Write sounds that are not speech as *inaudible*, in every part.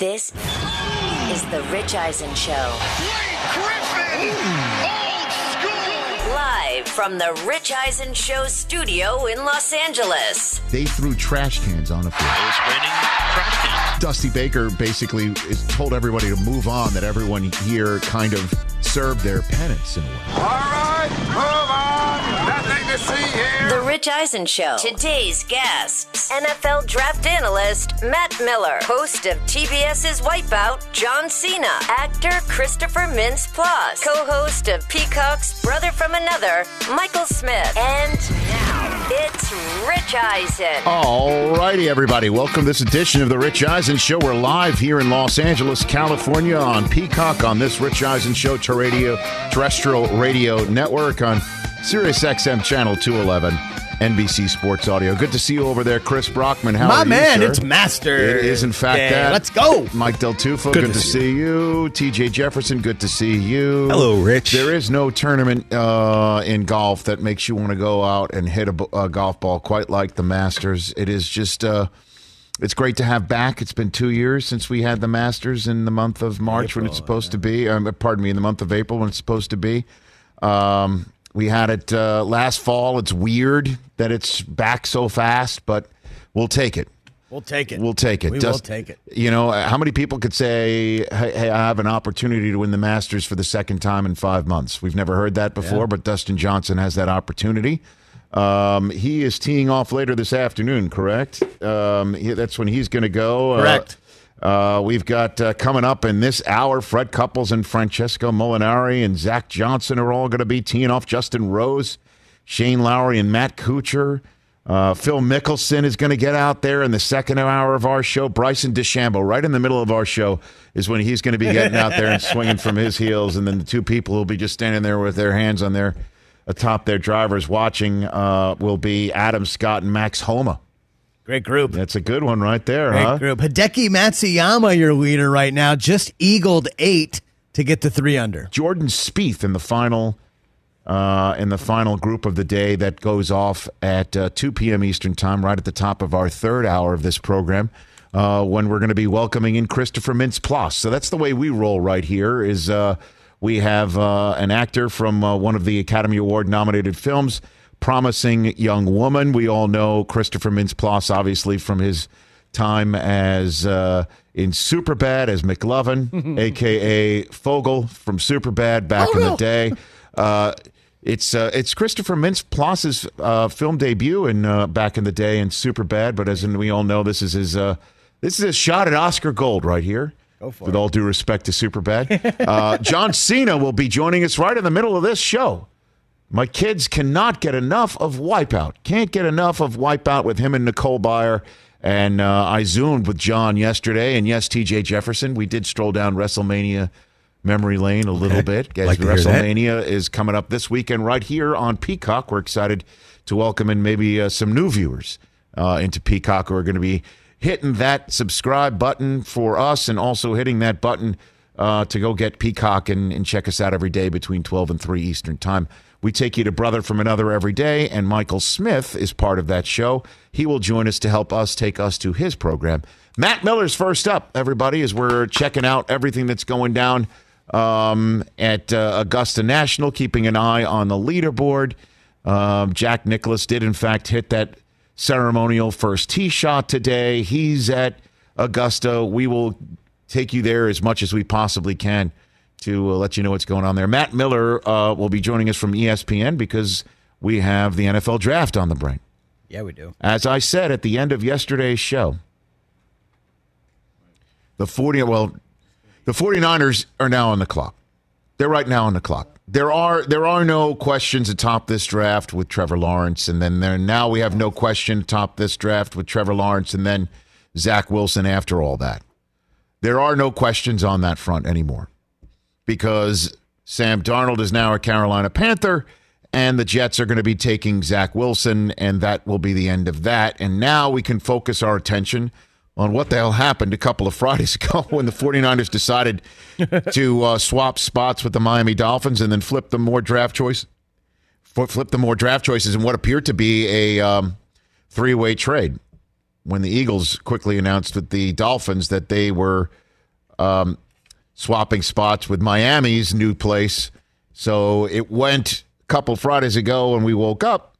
This is the Rich Eisen Show. Griffin! Old school! Live from the Rich Eisen Show studio in Los Angeles. They threw trash cans on the field. Those winning trash cans. Dusty Baker basically is told everybody to move on, that everyone here kind of served their penance in a way. All right, move on. Nothing to see here. Rich Eisen Show. Today's guests NFL draft analyst Matt Miller, host of TBS's Wipeout, John Cena, actor Christopher Mintz Plasse, co host of Peacock's Brother from Another, Michael Smith. And now it's Rich Eisen. All righty, everybody. Welcome to this edition of the Rich Eisen Show. We're live here in Los Angeles, California on Peacock on this Rich Eisen Show to radio, terrestrial radio network on Sirius XM Channel 211. NBC Sports Audio. Good to see you over there, Chris Brockman. How My are you, man, sir? it's Master. It is, in fact, Yeah, that. Let's go. Mike Del Tufo, good, Good to, to see, see you. TJ Jefferson, good to see you. Hello, Rich. There is no tournament uh, in golf that makes you want to go out and hit a golf ball quite like the Masters. It is just, uh, it's great to have back. It's been two years since we had the Masters in the month of March when it's supposed to be. Um, pardon me, in the month of April when it's supposed to be. Um, we had it uh, last fall. It's weird that it's back so fast, but we'll take it. We'll take it. We'll take it. We Dust- will take it. You know, how many people could say, hey, hey, I have an opportunity to win the Masters for the second time in five months? We've never heard that before, but Dustin Johnson has that opportunity. Um, he is teeing off later this afternoon, correct? Um, he- that's when he's going to go. Uh, Correct. uh, we've got uh, coming up in this hour, Fred Couples and Francesco Molinari and Zach Johnson are all going to be teeing off. Justin Rose, Shane Lowry, and Matt Kuchar. Uh, Phil Mickelson is going to get out there in the second hour of our show. Bryson DeChambeau, right in the middle of our show, is when he's going to be getting out there and swinging from his heels. And then the two people who will be just standing there with their hands on their atop their drivers watching uh, will be Adam Scott and Max Homa. Great group. That's a good one right there, Great huh? group. Hideki Matsuyama, your leader right now, just eagled eight to get to three under. Jordan Spieth in the final uh, in the final group of the day that goes off at uh, 2 p.m. Eastern Time, right at the top of our third hour of this program, uh, when we're going to be welcoming in Christopher Mintz Plasse. So that's the way we roll right here. Is uh, we have uh, an actor from uh, one of the Academy Award nominated films, promising young woman. We all know Christopher Mintz Plasse, obviously from his time as uh, in Superbad as McLovin, *laughs* aka Fogel from Superbad back in the day. Uh, it's uh, it's Christopher Mintz Plasse's uh, film debut in uh, back in the day in Superbad, but as in we all know, this is his uh, this is his shot at Oscar Gold right here. With all due respect to Superbad, uh, John Cena will be joining us right in the middle of this show. My kids cannot get enough of Wipeout. Can't get enough of Wipeout with him and Nicole Byer. And uh, I zoomed with John yesterday. And yes, TJ Jefferson, we did stroll down WrestleMania memory lane a little bit. Guys, Like to hear that. WrestleMania is coming up this weekend right here on Peacock. We're excited to welcome in maybe uh, some new viewers uh, into Peacock who are going to be hitting that subscribe button for us and also hitting that button uh, to go get Peacock and, and check us out every day between 12 and 3 Eastern Time. We take you to Brother from Another every day, and Michael Smith is part of that show. He will join us to help us take us to his program. Matt Miller's first up, everybody, as we're checking out everything that's going down um, at uh, Augusta National, keeping an eye on the leaderboard. Um, Jack Nicklaus did, in fact, hit that ceremonial first tee shot today. He's at Augusta. We will take you there as much as we possibly can to uh, let you know what's going on there. Matt Miller uh, will be joining us from ESPN because we have the NFL draft on the brain. Yeah, we do. As I said at the end of yesterday's show, the 40 well, the 49ers are now on the clock. They're right now on the clock. There are there are no questions atop this draft with Trevor Lawrence, and then there now we have no question atop this draft with Trevor Lawrence, and then Zach Wilson after all that. There are no questions on that front anymore because Sam Darnold is now a Carolina Panther, and the Jets are going to be taking Zach Wilson, and that will be the end of that. And now we can focus our attention on what the hell happened a couple of *laughs* Fridays ago when the 49ers decided *laughs* to uh, swap spots with the Miami Dolphins and then flip the more draft choice, flip the more draft choices in what appeared to be a um, three way trade when the Eagles quickly announced with the Dolphins that they were um, swapping spots with Miami's new place. So it went a couple Fridays ago when we woke up.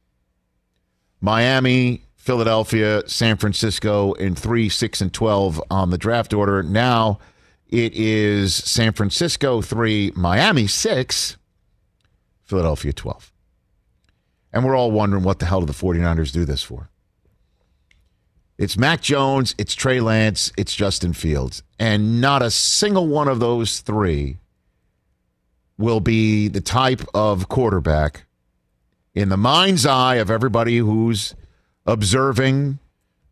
Miami, Philadelphia, San Francisco in 3, 6, and 12 on the draft order. Now it is San Francisco 3, Miami 6, Philadelphia 12. And we're all wondering what the hell do the 49ers do this for? It's Mac Jones, it's Trey Lance, it's Justin Fields. And not a single one of those three will be the type of quarterback in the mind's eye of everybody who's observing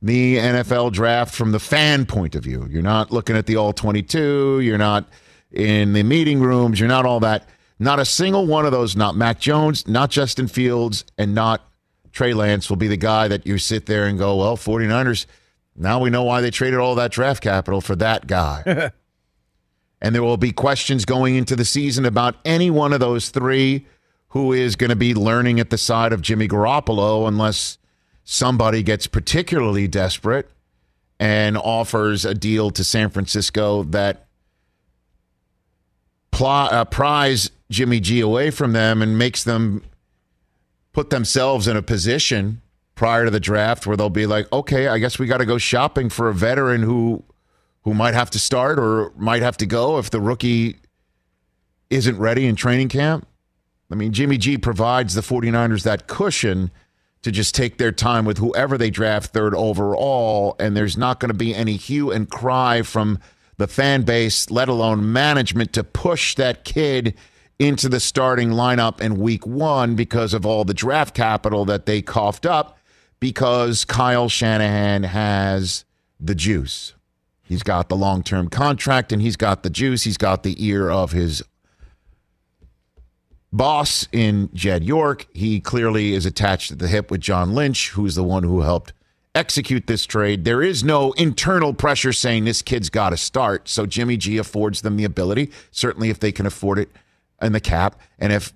the NFL draft from the fan point of view. You're not looking at the all 22, you're not in the meeting rooms, you're not all that. Not a single one of those, not Mac Jones, not Justin Fields, and not Trey Lance will be the guy that you sit there and go, well, 49ers, now we know why they traded all that draft capital for that guy. *laughs* and there will be questions going into the season about any one of those three who is going to be learning at the side of Jimmy Garoppolo unless somebody gets particularly desperate and offers a deal to San Francisco that pl- uh, pries Jimmy G away from them and makes them put themselves in a position prior to the draft where they'll be like, okay, I guess we got to go shopping for a veteran who who might have to start or might have to go if the rookie isn't ready in training camp. I mean, Jimmy G provides the 49ers that cushion to just take their time with whoever they draft third overall, and there's not going to be any hue and cry from the fan base, let alone management, to push that kid into the starting lineup in week one because of all the draft capital that they coughed up because Kyle Shanahan has the juice. He's got the long term contract and he's got the juice. He's got the ear of his boss in Jed York. He clearly is attached at the hip with John Lynch, who's the one who helped execute this trade. There is no internal pressure saying this kid's got to start. So Jimmy G affords them the ability, certainly if they can afford it in the cap. And if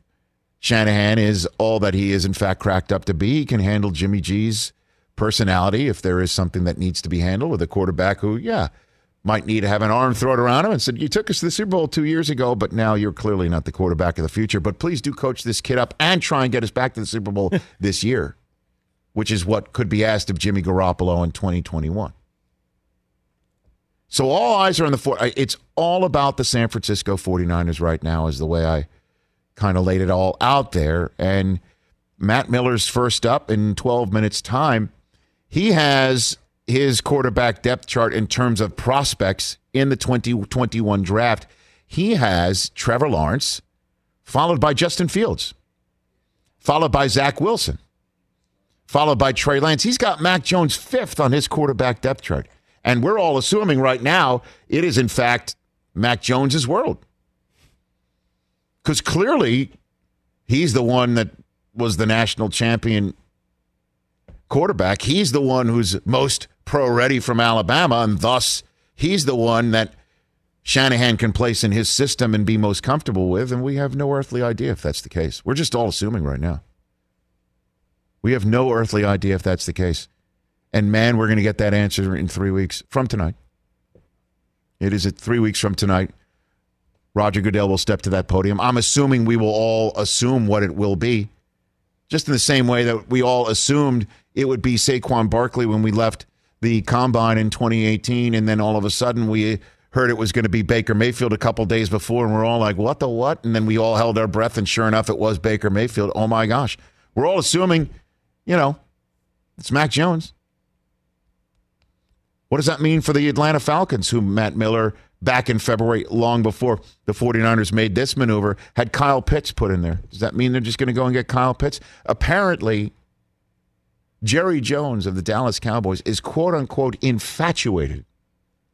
Shanahan is all that he is, in fact, cracked up to be, he can handle Jimmy G's personality if there is something that needs to be handled with a quarterback who, yeah, might need to have an arm thrown around him and said, You took us to the Super Bowl two years ago, but now you're clearly not the quarterback of the future. But please do coach this kid up and try and get us back to the Super Bowl *laughs* this year, which is what could be asked of Jimmy Garoppolo in 2021. So all eyes are on the four. It's all about the San Francisco 49ers right now, is the way I kind of laid it all out there. And Matt Miller's first up in 12 minutes' time. He has his quarterback depth chart in terms of prospects in the 2021 draft, he has Trevor Lawrence, followed by Justin Fields, followed by Zach Wilson, followed by Trey Lance. He's got Mac Jones fifth on his quarterback depth chart. And we're all assuming right now it is, in fact, Mac Jones's world. Because clearly he's the one that was the national champion quarterback. He's the one who's most pro ready from Alabama, and thus he's the one that Shanahan can place in his system and be most comfortable with. And we have no earthly idea if that's the case. We're just all assuming right now. We have no earthly idea if that's the case. And man, we're going to get that answer in three weeks from tonight. It is at three weeks from tonight. Roger Goodell will step to that podium. I'm assuming we will all assume what it will be, just in the same way that we all assumed it would be Saquon Barkley when we left the combine in 2018, and then all of a sudden we heard it was going to be Baker Mayfield a couple days before, and we're all like, "What the what?" And then we all held our breath, and sure enough, it was Baker Mayfield. Oh my gosh, we're all assuming, you know, it's Mac Jones. What does that mean for the Atlanta Falcons, who Matt Miller back in February, long before the 49ers made this maneuver, had Kyle Pitts put in there? Does that mean they're just going to go and get Kyle Pitts? Apparently, Jerry Jones of the Dallas Cowboys is quote unquote infatuated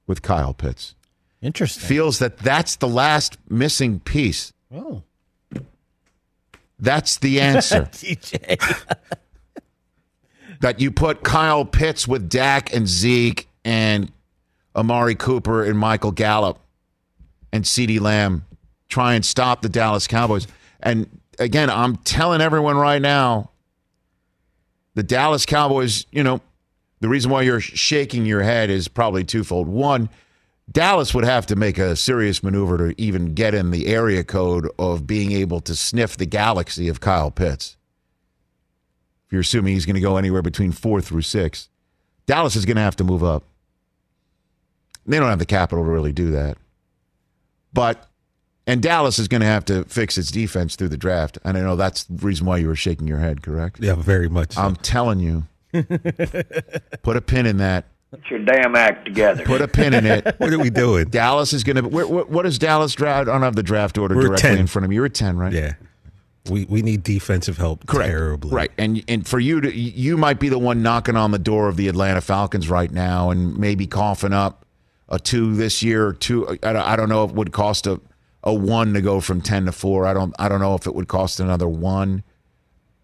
with Kyle Pitts. Interesting. Feels that that's the last missing piece. Oh. That's the *laughs* answer. *laughs* DJ. *laughs* that you put Kyle Pitts with Dak and Zeke and Amari Cooper and Michael Gallup and CeeDee Lamb try and stop the Dallas Cowboys. And again, I'm telling everyone right now, the Dallas Cowboys, you know, the reason why you're shaking your head is probably twofold. One, Dallas would have to make a serious maneuver to even get in the area code of being able to sniff the galaxy of Kyle Pitts. If you're assuming he's going to go anywhere between four through six, Dallas is going to have to move up. They don't have the capital to really do that. But, and Dallas is going to have to fix its defense through the draft. And I know that's the reason why you were shaking your head, correct? Yeah, very much. so. I'm telling you. *laughs* Put a pin in that. Put your damn act together. Put a pin in it. *laughs* what are we doing? Dallas is going to. What, what is Dallas draft? I don't have the draft order We're directly 10. in front of me. You're at ten, right? Yeah, we we need defensive help Correct. terribly. Right. And and for you to you might be the one knocking on the door of the Atlanta Falcons right now and maybe coughing up a two this year or two. I don't, I don't know if it would cost a a one to go from ten to four. I don't I don't know if it would cost another one.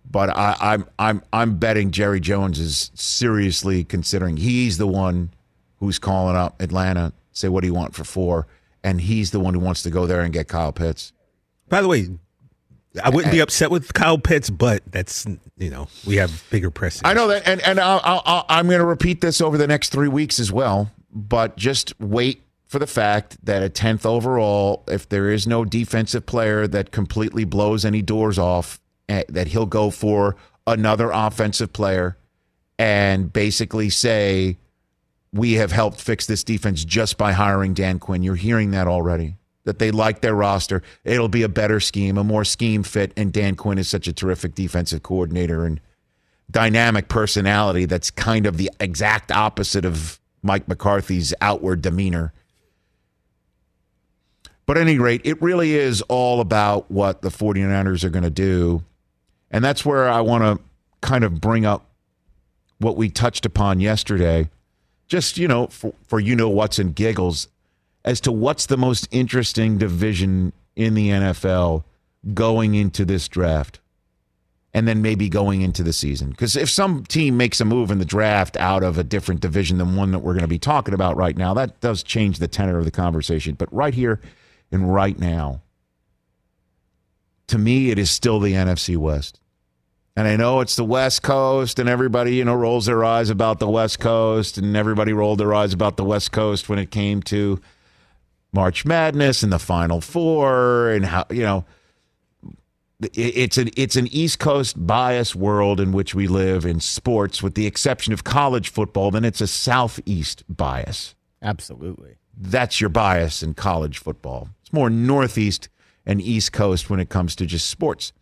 But I, I'm I'm I'm betting Jerry Jones is seriously considering he's the one who's calling up Atlanta, say what do you want for four, and he's the one who wants to go there and get Kyle Pitts. By the way, I wouldn't be upset with Kyle Pitts, but that's you know we have bigger pressing. I know that, and and I'll, I'll, I'm going to repeat this over the next three weeks as well. But just wait for the fact that a tenth overall, if there is no defensive player that completely blows any doors off, eh, that he'll go for another offensive player and basically say, "We have helped fix this defense just by hiring Dan Quinn." You're hearing that already. That they like their roster. It'll be a better scheme, a more scheme fit, and Dan Quinn is such a terrific defensive coordinator and dynamic personality that's kind of the exact opposite of Mike McCarthy's outward demeanor. But at any rate, it really is all about what the 49ers are going to do. And that's where I want to kind of bring up what we touched upon yesterday. Just, you know, for, for you know what's in giggles as to what's the most interesting division in the NFL going into this draft and then maybe going into the season. Because if some team makes a move in the draft out of a different division than one that we're going to be talking about right now, that does change the tenor of the conversation. But right here and right now, to me, it is still the NFC West. And I know it's the West Coast, and everybody, you know, rolls their eyes about the West Coast, and everybody rolled their eyes about the West Coast when it came to March Madness and the Final Four, and how you know it's an it's an East Coast bias world in which we live in sports, with the exception of college football. Then it's a Southeast bias. Absolutely. That's your bias in college football. It's more Northeast and East Coast when it comes to just sports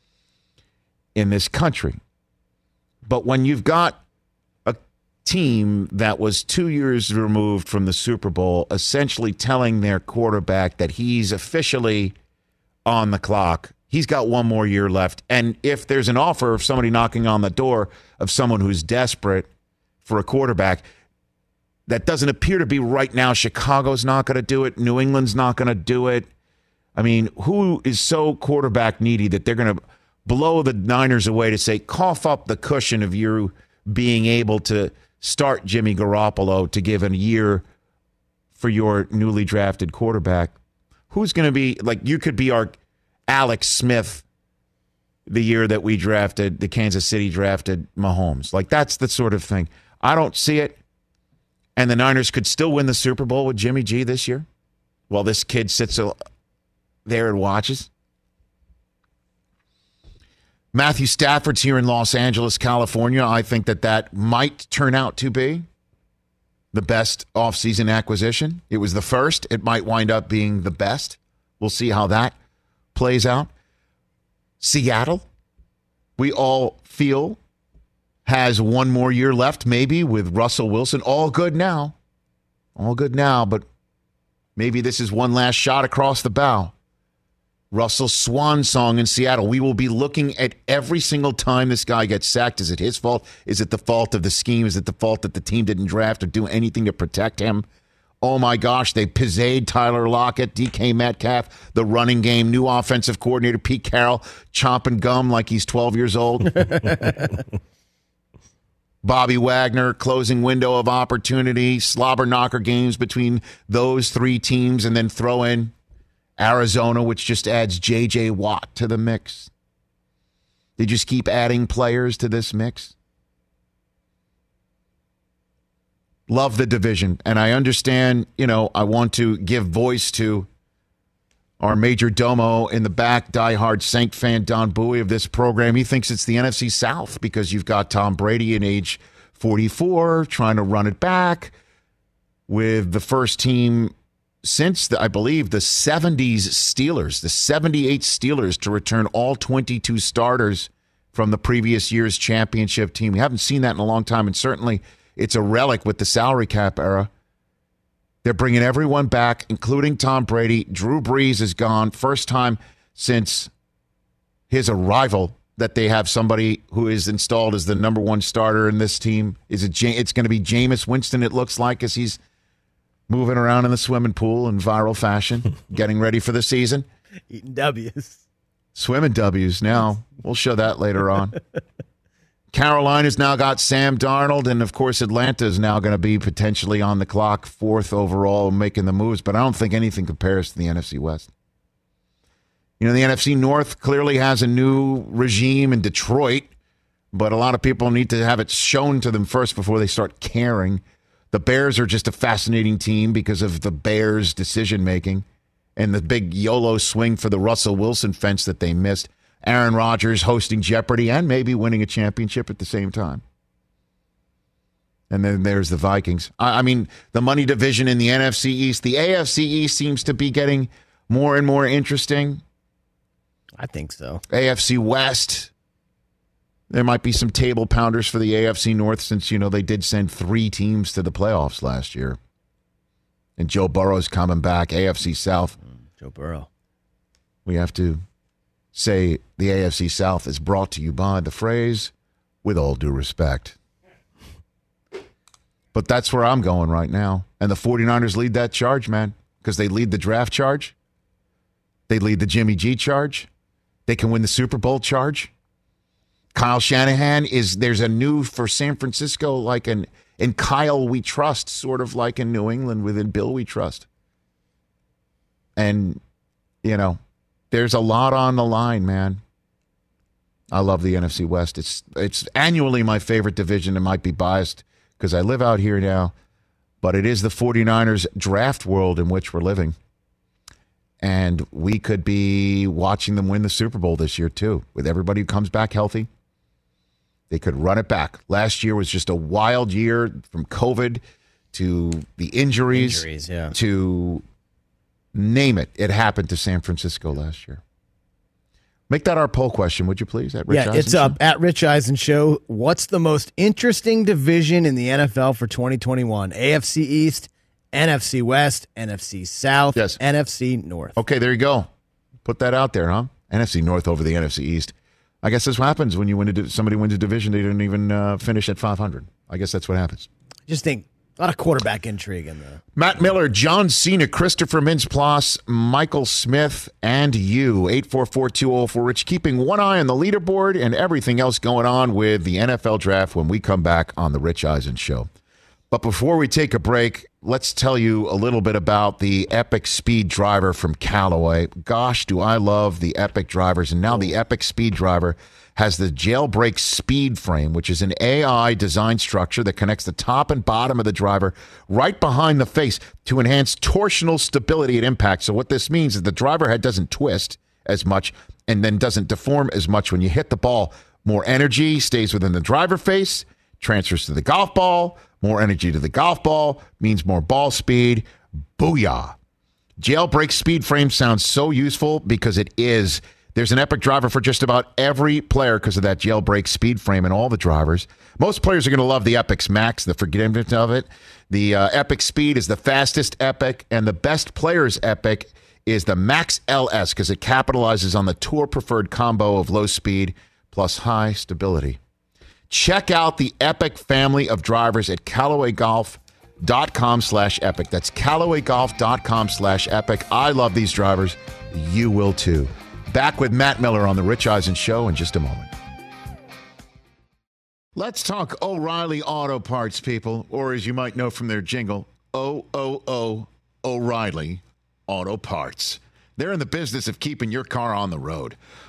in this country. But when you've got a team that was two years removed from the Super Bowl, essentially telling their quarterback that he's officially on the clock, he's got one more year left. And if there's an offer of somebody knocking on the door of someone who's desperate for a quarterback, that doesn't appear to be right now. Chicago's not going to do it. New England's not going to do it. I mean, who is so quarterback needy that they're going to blow the Niners away to say, cough up the cushion of you being able to start Jimmy Garoppolo to give a year for your newly drafted quarterback? Who's going to be like, you could be our Alex Smith the year that we drafted, the Kansas City drafted Mahomes. Like, that's the sort of thing. I don't see it. And the Niners could still win the Super Bowl with Jimmy G this year while this kid sits there and watches. Matthew Stafford's here in Los Angeles, California. I think that that might turn out to be the best offseason acquisition. It was the first. It might wind up being the best. We'll see how that plays out. Seattle, we all feel has one more year left, maybe with Russell Wilson. All good now. All good now, but maybe this is one last shot across the bow. Russell's swan song in Seattle. We will be looking at every single time this guy gets sacked. Is it his fault? Is it the fault of the scheme? Is it the fault that the team didn't draft or do anything to protect him? Oh my gosh, they pizzade Tyler Lockett, DK Metcalf, the running game, new offensive coordinator Pete Carroll, chomping gum like he's 12 years old. *laughs* Bobby Wagner, closing window of opportunity, slobber knocker games between those three teams, and then throw in Arizona, which just adds J.J. Watt to the mix. They just keep adding players to this mix. Love the division. And I understand, you know, I want to give voice to our major domo in the back, diehard Saint fan Don Bowie of this program. He thinks it's the NFC South because you've got Tom Brady in age 44 trying to run it back with the first team since the, I believe the 70s Steelers, the 78 Steelers to return all 22 starters from the previous year's championship team. We haven't seen that in a long time, and certainly it's a relic with the salary cap era. They're bringing everyone back, including Tom Brady. Drew Brees is gone. First time since his arrival that they have somebody who is installed as the number one starter in this team. Is it? It's going to be Jameis Winston. It looks like as he's moving around in the swimming pool in viral fashion, *laughs* getting ready for the season. Eating W's. Swimming W's now. We'll show that later on. *laughs* Carolina's now got Sam Darnold, and of course, Atlanta is now going to be potentially on the clock, fourth overall, making the moves. But I don't think anything compares to the NFC West. You know, the NFC North clearly has a new regime in Detroit, but a lot of people need to have it shown to them first before they start caring. The Bears are just a fascinating team because of the Bears' decision making and the big YOLO swing for the Russell Wilson fence that they missed. Aaron Rodgers hosting Jeopardy and maybe winning a championship at the same time. And then there's the Vikings. I mean, the money division in the NFC East, the AFC East seems to be getting more and more interesting. I think so. AFC West. There might be some table pounders for the AFC North since, you know, they did send three teams to the playoffs last year. And Joe Burrow's coming back. AFC South. Mm, Joe Burrow. We have to say the AFC South is brought to you by the phrase, with all due respect. But that's where I'm going right now. And the 49ers lead that charge, man, because they lead the draft charge. They lead the Jimmy G charge. They can win the Super Bowl charge. Kyle Shanahan is there's a new for San Francisco like an in Kyle we trust, sort of like in New England within Bill we trust. And you know, there's a lot on the line, man. I love the NFC West. It's it's annually my favorite division. It might be biased because I live out here now, but it is the 49ers draft world in which we're living. And we could be watching them win the Super Bowl this year, too, with everybody who comes back healthy. They could run it back. Last year was just a wild year from COVID to the injuries, Injuries, yeah. to name it. It happened to San Francisco last year. Make that our poll question, would you please? At Rich yeah, it's Eisen up at Rich Eisen Show. What's the most interesting division in the NFL for 2021? AFC East, NFC West, NFC South, Yes. NFC North. Okay, there you go. Put that out there, huh? NFC North over the NFC East. I guess that's what happens when you win a somebody wins a division. They didn't even uh, finish at 500. I guess that's what happens. Just think a lot of quarterback intrigue in there. Matt Miller, John Cena, Christopher Mintz-Plasse, Michael Smith, and you. 844-204 Rich, keeping one eye on the leaderboard and everything else going on with the NFL draft when we come back on the Rich Eisen Show. But before we take a break, let's tell you a little bit about the Epic Speed Driver from Callaway. Gosh, do I love the Epic drivers. And now the Epic Speed Driver has the jailbreak speed frame, which is an AI design structure that connects the top and bottom of the driver right behind the face to enhance torsional stability at impact. So what this means is the driver head doesn't twist as much and then doesn't deform as much when you hit the ball. More energy stays within the driver face, transfers to the golf ball. More energy to the golf ball means more ball speed. Booyah. Jailbreak speed frame sounds so useful because it is. There's an epic driver for just about every player because of that jailbreak speed frame and all the drivers. Most players are going to love the Epic's Max, the forgiveness of it. The uh, Epic Speed is the fastest Epic, and the best player's Epic is the Max LS because it capitalizes on the tour preferred combo of low speed plus high stability. Check out the Epic family of drivers at CallawayGolf.com slash epic. That's CallawayGolf.com slash epic. I love these drivers. You will too. Back with Matt Miller on The Rich Eisen Show in just a moment. Let's talk O'Reilly Auto Parts, people, or as you might know from their jingle, O O O O'Reilly Auto Parts. They're in the business of keeping your car on the road.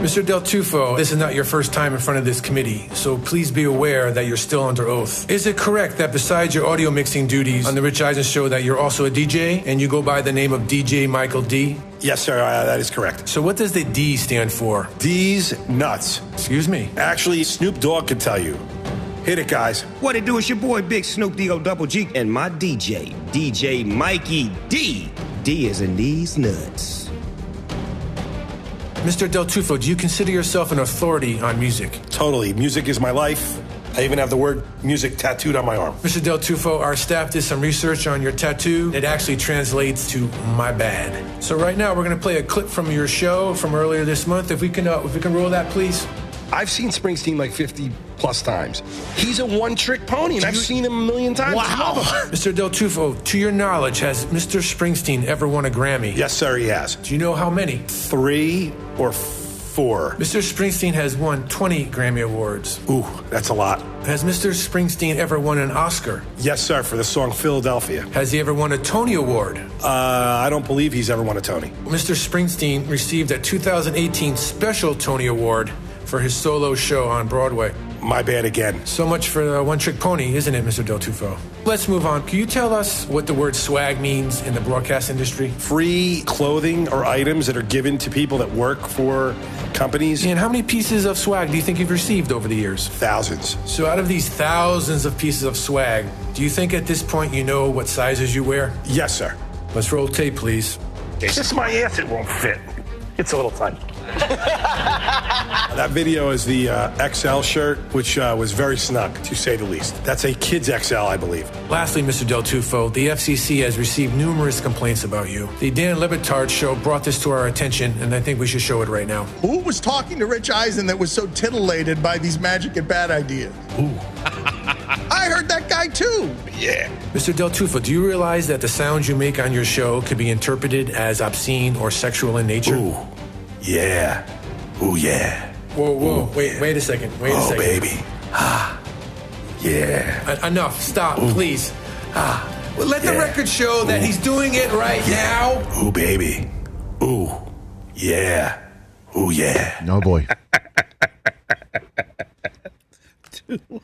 Mr. Del Tufo, this is not your first time in front of this committee, so please be aware that you're still under oath. Is it correct that besides your audio mixing duties on the Rich Eisen show that you're also a DJ and you go by the name of DJ Michael D? Yes, sir, uh, that is correct. So what does the D stand for? D's nuts. Excuse me. Actually, Snoop Dogg can tell you. Hit it, guys. What it do? It's your boy Big Snoop D-O Double G and my DJ, DJ Mikey D. D is in these nuts. Mr. Del Tufo, do you consider yourself an authority on music? Totally. Music is my life. I even have the word music tattooed on my arm. Mr. Del Tufo, our staff did some research on your tattoo. It actually translates to "my bad." So right now, we're going to play a clip from your show from earlier this month. If we can, uh, if we can roll that, please. I've seen Springsteen like 50 plus times. He's a one trick pony, and I've seen him a million times. Wow. Mr. *laughs* Del Tufo, to your knowledge, has Mr. Springsteen ever won a Grammy? Yes, sir, he has. Do you know how many? Three or four. Mr. Springsteen has won 20 Grammy Awards. Ooh, that's a lot. Has Mr. Springsteen ever won an Oscar? Yes, sir, for the song Philadelphia. Has he ever won a Tony Award? Uh, I don't believe he's ever won a Tony. Mr. Springsteen received a 2018 Special Tony Award for his solo show on Broadway. My bad again. So much for the one trick pony, isn't it, Mr. Del Tufo? Let's move on. Can you tell us what the word swag means in the broadcast industry? Free clothing or items that are given to people that work for companies. And how many pieces of swag do you think you've received over the years? Thousands. So, out of these thousands of pieces of swag, do you think at this point you know what sizes you wear? Yes, sir. Let's roll tape, please. It's just my ass, it won't fit. It's a little tight. *laughs* that video is the uh, XL shirt, which uh, was very snug, to say the least. That's a kid's XL, I believe. Lastly, Mr. Del Tufo, the FCC has received numerous complaints about you. The Dan Le Batard show brought this to our attention, and I think we should show it right now. Who was talking to Rich Eisen that was so titillated by these magic and bad ideas? Ooh. *laughs* I heard that guy too. Yeah. Mr. Del Tufo, do you realize that the sounds you make on your show could be interpreted as obscene or sexual in nature? Ooh. Yeah. Ooh, yeah. Whoa, whoa, Ooh, wait, yeah. wait a second, wait a oh, second. baby. Ah. Yeah. En- enough, stop, Ooh. please. Ah, well, let the record show that Ooh. he's doing it right now. Ooh, baby. Ooh. Yeah. Ooh, yeah. No boy. *laughs*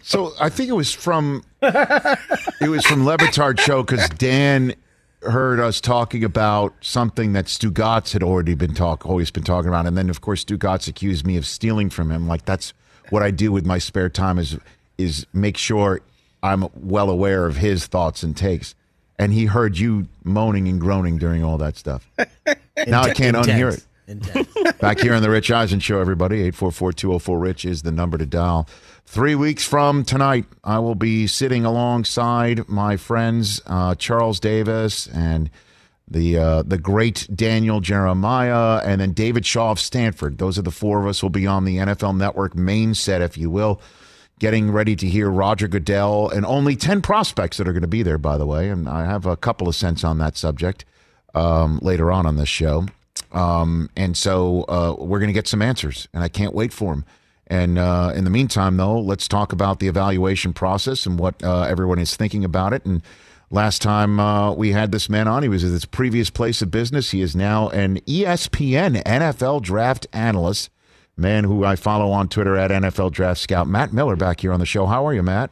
so I think it was from it was from Le Batard show because Dan heard us talking about something that Stugotz had already been talk always been talking about, and then of course Stugotz accused me of stealing from him. Like that's what I do with my spare time is is make sure I'm well aware of his thoughts and takes. and he heard you moaning and groaning during all that stuff. *laughs* now I can't unhear it. Intense. Back here on the Rich Eisen Show, everybody. 844-204-RICH is the number to dial. Three weeks from tonight, I will be sitting alongside my friends uh, Charles Davis and the uh, the great Daniel Jeremiah, and then David Shaw of Stanford. Those are the four of us will be on the NFL Network main set, if you will, getting ready to hear Roger Goodell and only ten prospects that are going to be there, by the way. And I have a couple of cents on that subject um, later on on this show. Um, and so uh, we're going to get some answers, and I can't wait for them. And uh, in the meantime, though, let's talk about the evaluation process and what uh, everyone is thinking about it. And last time uh, we had this man on, he was at his previous place of business. He is now an ESPN NFL draft analyst, man who I follow on Twitter at NFL Draft Scout. Matt Miller back here on the show. How are you, Matt?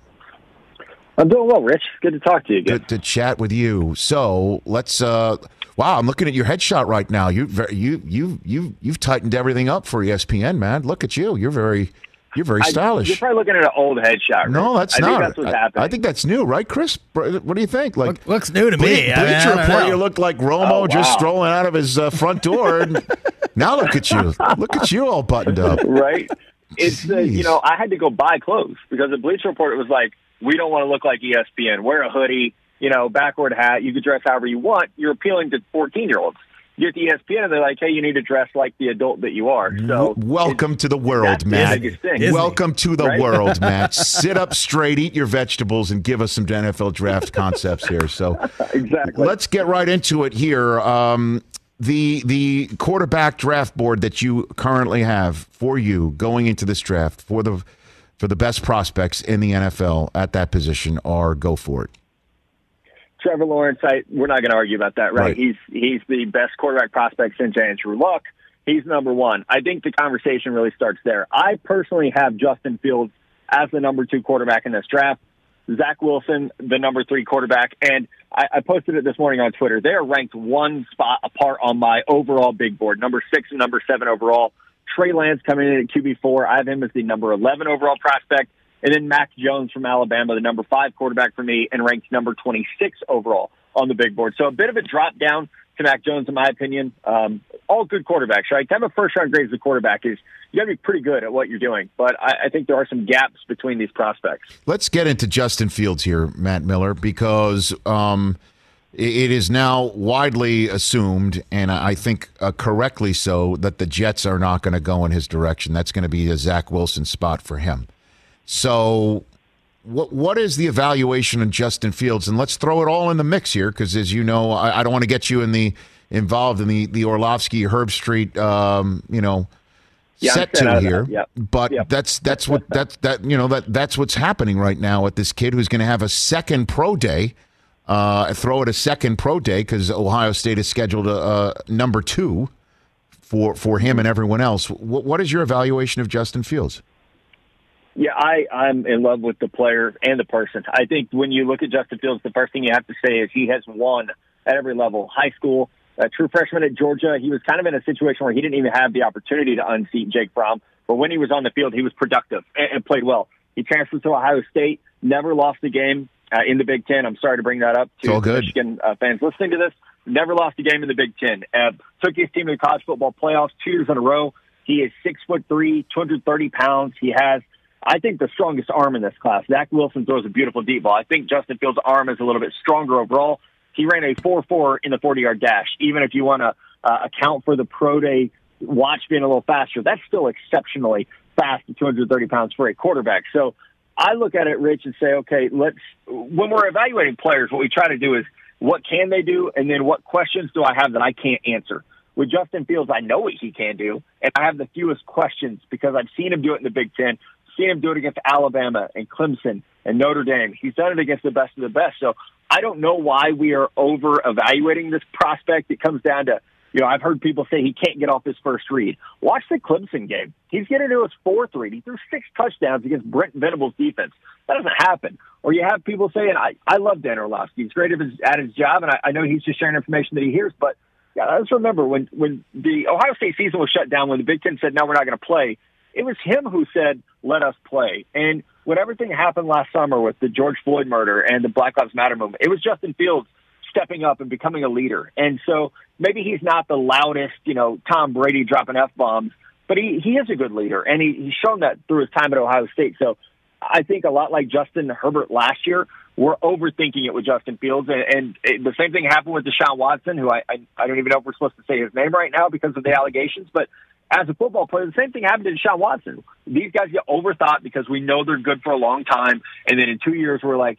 I'm doing well, Rich. Good to talk to you again. Good to chat with you. So let's. Uh, wow, I'm looking at your headshot right now. You very, you you you you've tightened everything up for ESPN, man. Look at you. You're very you're very I- stylish. you're probably looking at an old headshot. no, that's I not. Think that's what's I, happening. I think that's new, right, Chris? What do you think? Like looks new to Ble- me. I mean, Bleacher Report, you look like Romo Oh, just strolling out of his uh, front door. And *laughs* now look at you. Look at you all buttoned up. right? It's uh, you know I had to go buy clothes because the Bleacher Report it was like we don't want to look like ESPN. Wear a hoodie, you know, backward hat. You can dress however you want. You're appealing to 14 year olds. You get to ESPN and they're like, hey, you need to dress like the adult that you are. So Welcome to the world, that's the Matt. thing. Welcome to the Right? world, *laughs* Matt. Sit up straight, eat your vegetables, and give us some NFL draft concepts here. So, *laughs* exactly. let's get right into it here. Um, the the quarterback draft board that you currently have for you going into this draft for the for the best prospects in the NFL at that position are go for it. Trevor Lawrence, I, we're not going to argue about that, right? Right. He's he's the best quarterback prospect since Andrew Luck. He's number one. I think the conversation really starts there. I personally have Justin Fields as the number two quarterback in this draft. Zach Wilson, the number three quarterback, and I, I posted it this morning on Twitter. They are ranked one spot apart on my overall big board, number six and number seven overall. Trey Lance coming in at QB four. I have him as the number eleven overall prospect. And then Mac Jones from Alabama, the number five quarterback for me, and ranked number 26 overall on the big board. So a bit of a drop down to Mac Jones, in my opinion. Um, all good quarterbacks, right? To have a first round grade as a quarterback is you got to be pretty good at what you're doing. But I, I think there are some gaps between these prospects. Let's get into Justin Fields here, Matt Miller, because um, it is now widely assumed, and I think uh, correctly so, that the Jets are not going to go in his direction. That's going to be a Zach Wilson spot for him. So, what what is the evaluation of Justin Fields? And let's throw it all in the mix here, because as you know, I, I don't want to get you in the involved in the the Orlovsky Herbstreit, um, you know, Yeah, set to here. Yep. But Yep. that's that's what that's that you know that that's what's happening right now with this kid who's going to have a second pro day. Uh, throw it a second pro day because Ohio State is scheduled a, uh number two for for him and everyone else. What, what is your evaluation of Justin Fields? Yeah, I, I'm in love with the player and the person. I think when you look at Justin Fields, the first thing you have to say is he has won at every level. High school, a true freshman at Georgia, he was kind of in a situation where he didn't even have the opportunity to unseat Jake Fromm. But when he was on the field, he was productive and, and played well. He transferred to Ohio State, never lost a game uh, in the Big Ten. I'm sorry to bring that up to good. Michigan uh, fans listening to this. Never lost a game in the Big Ten. Uh, took his team to the college football playoffs two years in a row. He is six foot three, 230 pounds. He has I think the strongest arm in this class. Zach Wilson throws a beautiful deep ball. I think Justin Fields' arm is a little bit stronger overall. He ran a 4-4 in the 40-yard dash. Even if you want to uh, account for the pro day watch being a little faster, that's still exceptionally fast at 230 pounds for a quarterback. So I look at it, Rich, and say, okay, let's. When we're evaluating players, what we try to do is what can they do, and then what questions do I have that I can't answer. With Justin Fields, I know what he can do, and I have the fewest questions because I've seen him do it in the Big Ten, seen him do it against Alabama and Clemson and Notre Dame. He's done it against the best of the best. So I don't know why we are over evaluating this prospect. It comes down to, you know, I've heard people say he can't get off his first read. Watch the Clemson game. He's getting to his fourth read. He threw six touchdowns against Brent Venables' defense. That doesn't happen. Or you have people saying, I, I love Dan Orlovsky. He's great at his, at his job, and I, I know he's just sharing information that he hears, but yeah, let's remember when when the Ohio State season was shut down, when the Big Ten said no, we're not going to play. It was him who said, "Let us play." And when everything happened last summer with the George Floyd murder and the Black Lives Matter movement, it was Justin Fields stepping up and becoming a leader. And so maybe he's not the loudest, you know, Tom Brady dropping f bombs, but he he is a good leader, and he, he's shown that through his time at Ohio State. So I think a lot like Justin Herbert last year, we're overthinking it with Justin Fields, and, and it, the same thing happened with Deshaun Watson, who I, I I don't even know if we're supposed to say his name right now because of the allegations, but as a football player, the same thing happened to Deshaun Watson. These guys get overthought because we know they're good for a long time, and then in two years we're like,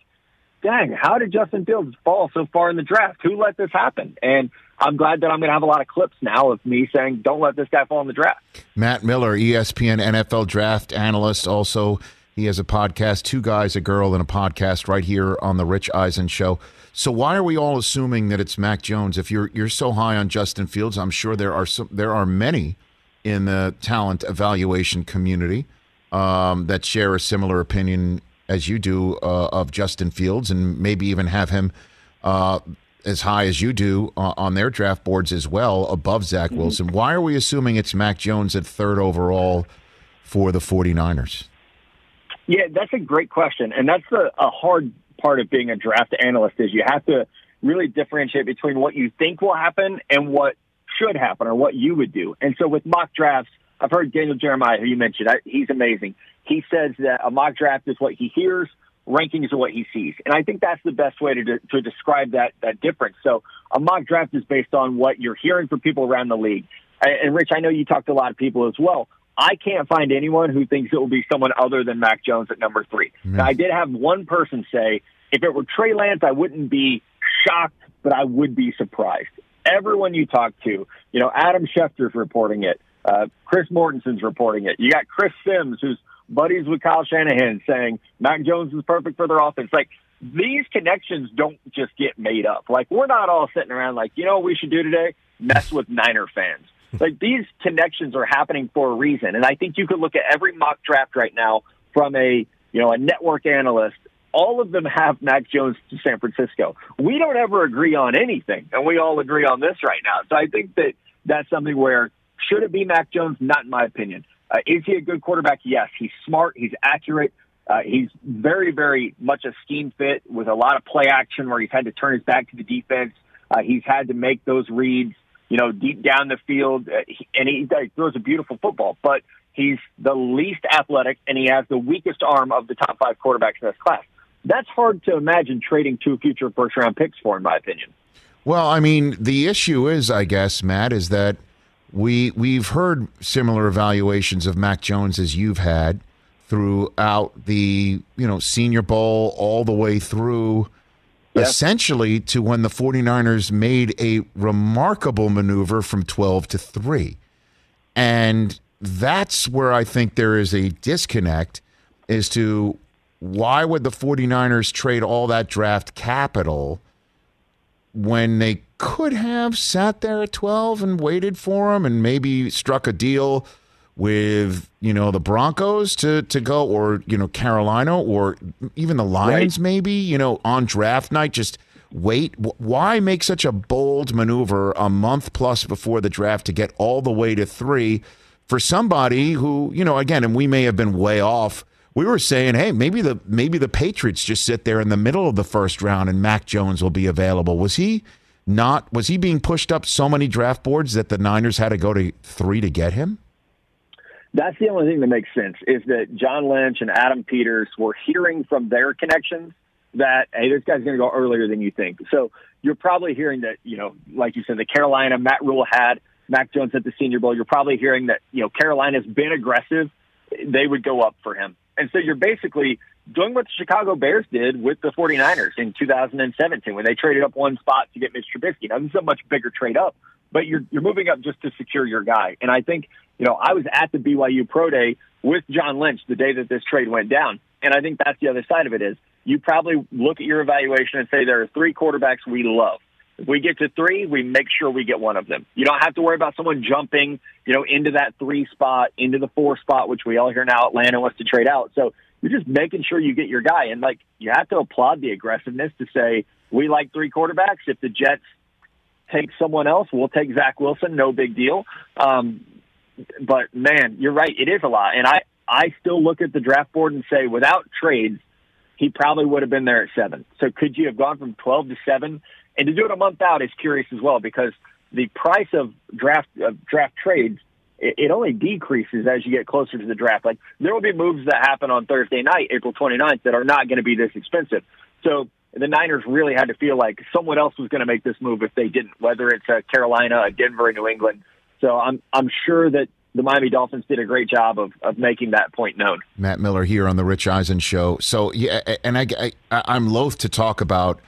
dang, how did Justin Fields fall so far in the draft? Who let this happen? And I'm glad that I'm going to have a lot of clips now of me saying, don't let this guy fall in the draft. Matt Miller, ESPN NFL draft analyst, also. He has a podcast, Two Guys, a Girl, and a podcast right here on the Rich Eisen Show. So why are we all assuming that it's Mac Jones? If you're you're so high on Justin Fields, I'm sure there are some, there are many in the talent evaluation community um, that share a similar opinion as you do uh, of Justin Fields, and maybe even have him uh, as high as you do uh, on their draft boards as well, above Zach Wilson. Why are we assuming it's Mac Jones at third overall for the 49ers? Yeah, that's a great question, and that's a, a hard part of being a draft analyst is you have to really differentiate between what you think will happen and what should happen or what you would do. And so with mock drafts, I've heard Daniel Jeremiah, who you mentioned, I, he's amazing. He says that a mock draft is what he hears, rankings are what he sees, and I think that's the best way to de- to describe that that difference. So a mock draft is based on what you're hearing from people around the league. And, and Rich, I know you talked to a lot of people as well. I can't find anyone who thinks it will be someone other than Mac Jones at number 3 Now, I did have one person say, if it were Trey Lance, I wouldn't be shocked, but I would be surprised. Everyone you talk to, you know, Adam Schefter's reporting it. Uh, Chris Mortensen's reporting it. You got Chris Sims, who's buddies with Kyle Shanahan, saying Mac Jones is perfect for their offense. Like, these connections don't just get made up. Like, we're not all sitting around like, you know what we should do today? Mess with Niner fans. *laughs* Like, these connections are happening for a reason. And I think you could look at every mock draft right now from a, you know, a network analyst all of them have Mac Jones to San Francisco. We don't ever agree on anything, and we all agree on this right now. So I think that that's something where should it be Mac Jones? Not in my opinion. Uh, is he a good quarterback? Yes. He's smart. He's accurate. Uh, he's very, very much a scheme fit with a lot of play action where he's had to turn his back to the defense. Uh, he's had to make those reads, you know, deep down the field, uh, and he, he throws a beautiful football. But he's the least athletic, and he has the weakest arm of the top five quarterbacks in this class that's hard to imagine trading two future first round picks for, in my opinion. Well, I mean, the issue is, I guess, Matt, is that we we've heard similar evaluations of Mac Jones as you've had throughout the you know Senior Bowl all the way through. Yeah. Essentially, to when the 49ers made a remarkable maneuver from 12 to 3. And that's where I think there is a disconnect as to why would the 49ers trade all that draft capital when they could have sat there at 12 and waited for him and maybe struck a deal with you know the Broncos to to go or you know Carolina or even the Lions Right. maybe you know on draft night just wait why make such a bold maneuver a month plus before the draft to get all the way to 3 for somebody who you know again and we may have been way off we were saying hey maybe the maybe the Patriots just sit there in the middle of the first round and Mac Jones will be available was he not was he being pushed up so many draft boards that the Niners had to go to 3 to get him That's the only thing that makes sense is that John Lynch and Adam Peters were hearing from their connections that hey, this guy's going to go earlier than you think. So you're probably hearing that you know, like you said, the Carolina Matt Rhule had Mac Jones at the Senior Bowl. You're probably hearing that you know Carolina's been aggressive; they would go up for him, and so you're basically doing what the Chicago Bears did with the 49ers in 2017 when they traded up one spot to get Mitch Trubisky. Now this is a much bigger trade up, but you're you're moving up just to secure your guy. And I think you know I was at the BYU Pro Day with John Lynch the day that this trade went down, and I think that's the other side of it is you probably look at your evaluation and say there are three quarterbacks we love. We get to three, we make sure we get one of them. You don't have to worry about someone jumping, you know, into that three spot, into the four spot, which we all hear now Atlanta wants to trade out. So you're just making sure you get your guy. And like you have to applaud the aggressiveness to say we like three quarterbacks. If the Jets take someone else, we'll take Zach Wilson. No big deal. Um, but man, you're right. It is a lot. And I, I still look at the draft board and say without trades, he probably would have been there at seven. So could you have gone from 12 to seven? And to do it a month out is curious as well because the price of draft of draft trades it, it only decreases as you get closer to the draft. Like there will be moves that happen on Thursday night, April 29th, that are not going to be this expensive. So the Niners really had to feel like someone else was going to make this move if they didn't, whether it's Carolina, a Denver, New England. So I'm I'm sure that the Miami Dolphins did a great job of, of making that point known. Matt Miller here on the Rich Eisen show. So yeah, and I, I I'm loath to talk about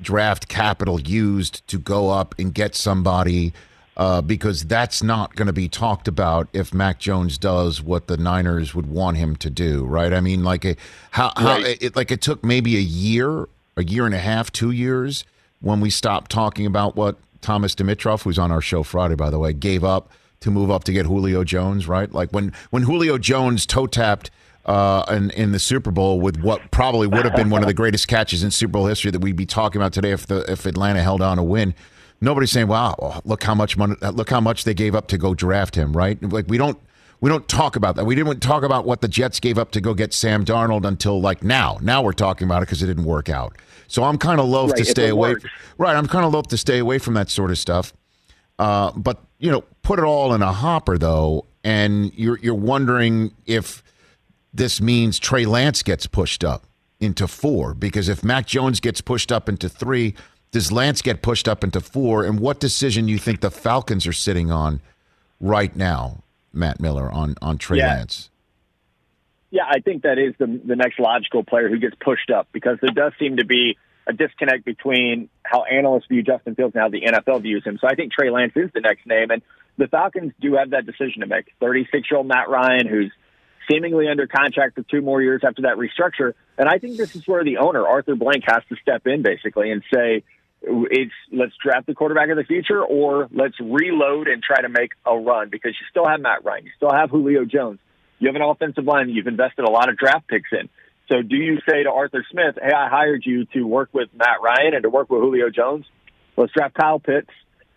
draft capital used to go up and get somebody uh, because that's not going to be talked about if Mac Jones does what the Niners would want him to do, right? I mean, like a, how, how it, like it took maybe a year, a year and a half, two years when we stopped talking about what Thomas Dimitroff, who's on our show Friday, by the way, gave up to move up to get Julio Jones, right? Like when when Julio Jones toe tapped uh, in, in the Super Bowl with what probably would have been one of the greatest catches in Super Bowl history that we'd be talking about today if the if Atlanta held on a win. Nobody's saying, "Wow, look how much money, look how much they gave up to go draft him." Right? Like we don't we don't talk about that. We didn't talk about what the Jets gave up to go get Sam Darnold until like now. Now we're talking about it because it didn't work out. So I'm kind of loath Right, to stay away. works. Right, I'm kind of loath to stay away from that sort of stuff. Uh, but you know, put it all in a hopper though, and you're you're wondering if this means Trey Lance gets pushed up into four because if Mac Jones gets pushed up into three, does Lance get pushed up into four? And what decision do you think the Falcons are sitting on right now, Matt Miller, on on Trey Yeah. Lance? Yeah, I think that is the the next logical player who gets pushed up because there does seem to be a disconnect between how analysts view Justin Fields and how the NFL views him. So I think Trey Lance is the next name, and the Falcons do have that decision to make. Thirty six year old Matt Ryan, who's seemingly under contract for two more years after that restructure, and I think this is where the owner Arthur Blank has to step in basically and say. It's let's draft the quarterback of the future, or let's reload and try to make a run because you still have Matt Ryan, you still have Julio Jones, you have an offensive line you've invested a lot of draft picks in. So do you say to Arthur Smith, hey, I hired you to work with Matt Ryan and to work with Julio Jones? Let's draft Kyle Pitts,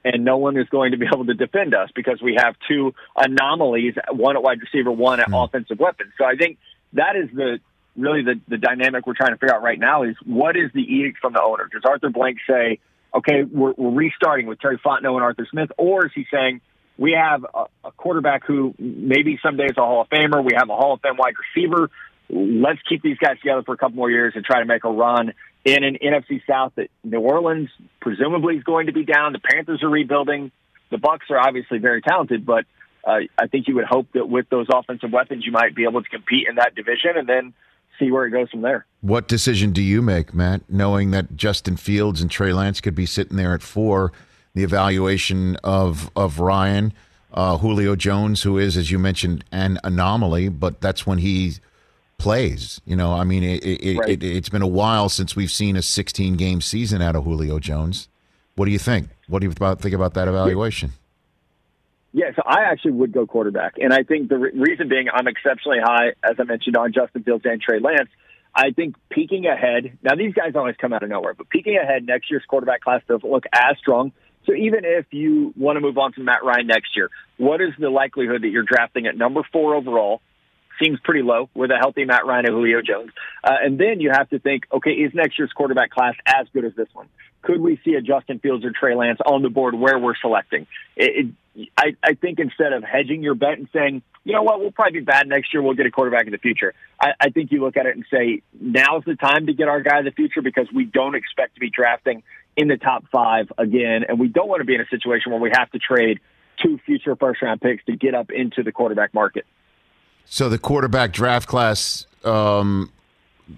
and no one is going to be *laughs* able to defend us because we have two anomalies, one at wide receiver, one at hmm. offensive weapon. So I think that is the really the, the dynamic we're trying to figure out right now is what is the edict from the owner? Does Arthur Blank say, okay, we're, we're restarting with Terry Fontenot and Arthur Smith, or is he saying, we have a, a quarterback who maybe someday is a Hall of Famer. We have a Hall of Fame wide receiver. Let's keep these guys together for a couple more years and try to make a run in an NFC South that New Orleans presumably is going to be down. The Panthers are rebuilding. The Bucs are obviously very talented, but uh, I think you would hope that with those offensive weapons, you might be able to compete in that division and then see where it goes from there. What decision do you make, Matt, knowing that Justin Fields and Trey Lance could be sitting there at four? The evaluation of of Ryan, uh, Julio Jones, who is, as you mentioned, an anomaly, but that's when he plays. You know, I mean, it, it, Right. it, it's been a while since we've seen a 16 game season out of Julio Jones. What do you think? What do you about, think about that evaluation? Yeah, so I actually would go quarterback, and I think the re- reason being I'm exceptionally high, as I mentioned, on Justin Fields and Trey Lance. I think peeking ahead. Now these guys always come out of nowhere, but peeking ahead, next year's quarterback class doesn't look as strong. So even if you want to move on to Matt Ryan next year, what is the likelihood that you're drafting at number four overall? Seems pretty low with a healthy Matt Ryan and Julio Jones. Uh, and then you have to think, okay, is next year's quarterback class as good as this one? Could we see a Justin Fields or Trey Lance on the board where we're selecting? It, it, I, I think instead of hedging your bet and saying, you know what, we'll probably be bad next year, we'll get a quarterback in the future. I, I think you look at it and say, now's the time to get our guy in the future because we don't expect to be drafting in the top five again, and we don't want to be in a situation where we have to trade two future first round picks to get up into the quarterback market. So the quarterback draft class, um,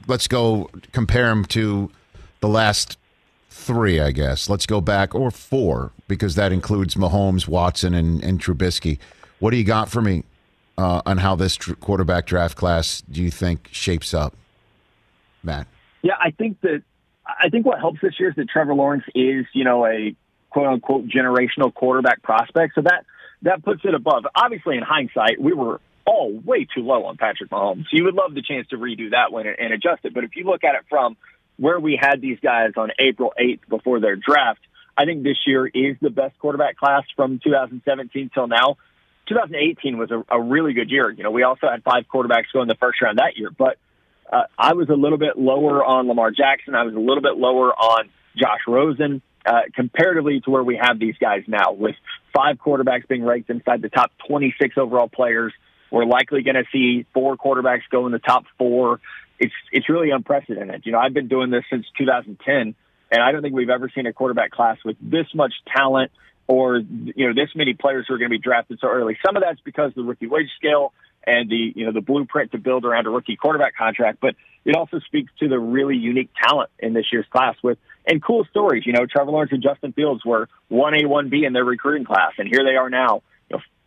let's go compare them to the last three, I guess. Let's go back, or four, because that includes Mahomes, Watson, and, and Trubisky. What do you got for me uh, on how this tr- quarterback draft class do you think shapes up, Matt? Yeah, I think that I think what helps this year is that Trevor Lawrence is, you know, a quote unquote generational quarterback prospect. So that that puts it above. Obviously, in hindsight, we were all way too low on Patrick Mahomes. You would love the chance to redo that one and, adjust it. But if you look at it from where we had these guys on April 8th before their draft, I think this year is the best quarterback class from 2017 till now. 2018 was a, a really good year. You know, we also had five quarterbacks go in the first round that year, but uh, I was a little bit lower on Lamar Jackson. I was a little bit lower on Josh Rosen. uh, comparatively to where we have these guys now, with five quarterbacks being ranked inside the top 26 overall players. We're likely going to see four quarterbacks go in the top four. It's it's really unprecedented. You know, I've been doing this since 2010, and I don't think we've ever seen a quarterback class with this much talent or you know this many players who are going to be drafted so early. Some of that's because of the rookie wage scale and the you know the blueprint to build around a rookie quarterback contract, but it also speaks to the really unique talent in this year's class with and cool stories. You know, Trevor Lawrence and Justin Fields were one A, one B in their recruiting class, and here they are now,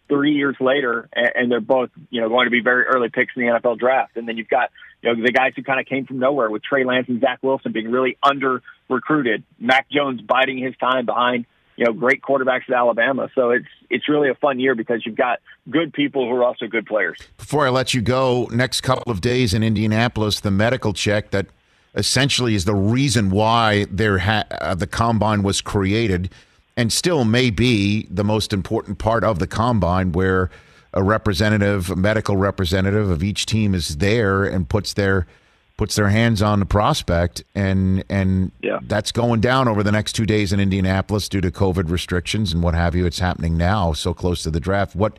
three years later, and, they're both you know going to be very early picks in the NFL draft. And then you've got you know the guys who kind of came from nowhere with Trey Lance and Zach Wilson being really under recruited, Mac Jones biding his time behind you know, great quarterbacks at Alabama. So it's it's really a fun year because you've got good people who are also good players. Before I let you go, next couple of days in Indianapolis, the medical check that essentially is the reason why there ha- uh, the combine was created, and still may be the most important part of the combine, where a representative, a medical representative of each team is there and puts their puts their hands on the prospect and and yeah. that's going down over the next two days in Indianapolis due to COVID restrictions and what have you. It's happening now, so close to the draft. What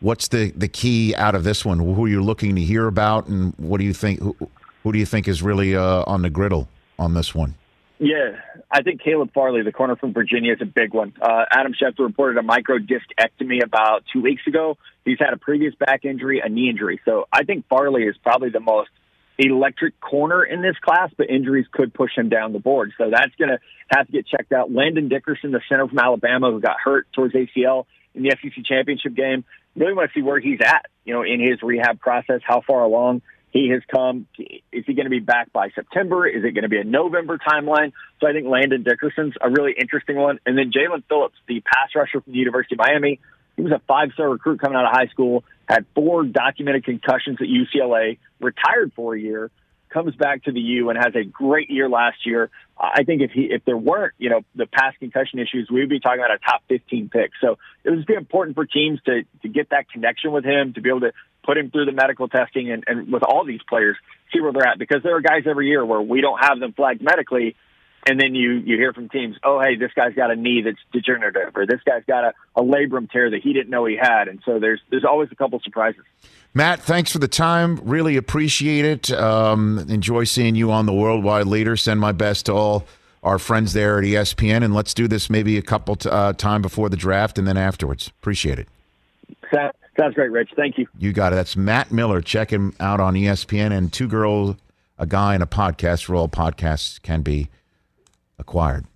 what's the the key out of this one? Who are you looking to hear about, and what do you think? Who, who do you think is really uh, on the griddle on this one? Yeah, I think Caleb Farley, the corner from Virginia, is a big one. Uh, Adam Schefter reported a microdiscectomy about two weeks ago. He's had a previous back injury, a knee injury. So I think Farley is probably the most electric corner in this class, but injuries could push him down the board. So that's going to have to get checked out. Landon Dickerson, the center from Alabama, who got hurt towards ACL in the SEC championship game, really want to see where he's at, you know, in his rehab process, how far along he has come. Is he going to be back by September? Is it going to be a November timeline? So I think Landon Dickerson's a really interesting one. And then Jaelan Phillips, the pass rusher from the University of Miami, he was a five star recruit coming out of high school, had four documented concussions at UCLA, retired for a year, comes back to the U and has a great year last year. I think if he if there weren't you know the past concussion issues, we'd be talking about a top 15 pick. So it would be important for teams to to get that connection with him, to be able to put him through the medical testing, and, and with all these players, see where they're at because there are guys every year where we don't have them flagged medically, and then you you hear from teams, oh hey, this guy's got a knee that's degenerative, or this guy's got a, a labrum tear that he didn't know he had, and so there's there's always a couple surprises. Matt, thanks for the time. Really appreciate it. Um, enjoy seeing you on the Worldwide Leader. Send my best to all our friends there at ESPN, and let's do this maybe a couple t- uh, time before the draft and then afterwards. Appreciate it. Sounds great, Rich. Thank you. You got it. That's Matt Miller. Check him out on ESPN and Two Girls, a Guy, and a Podcast for all podcasts can be acquired.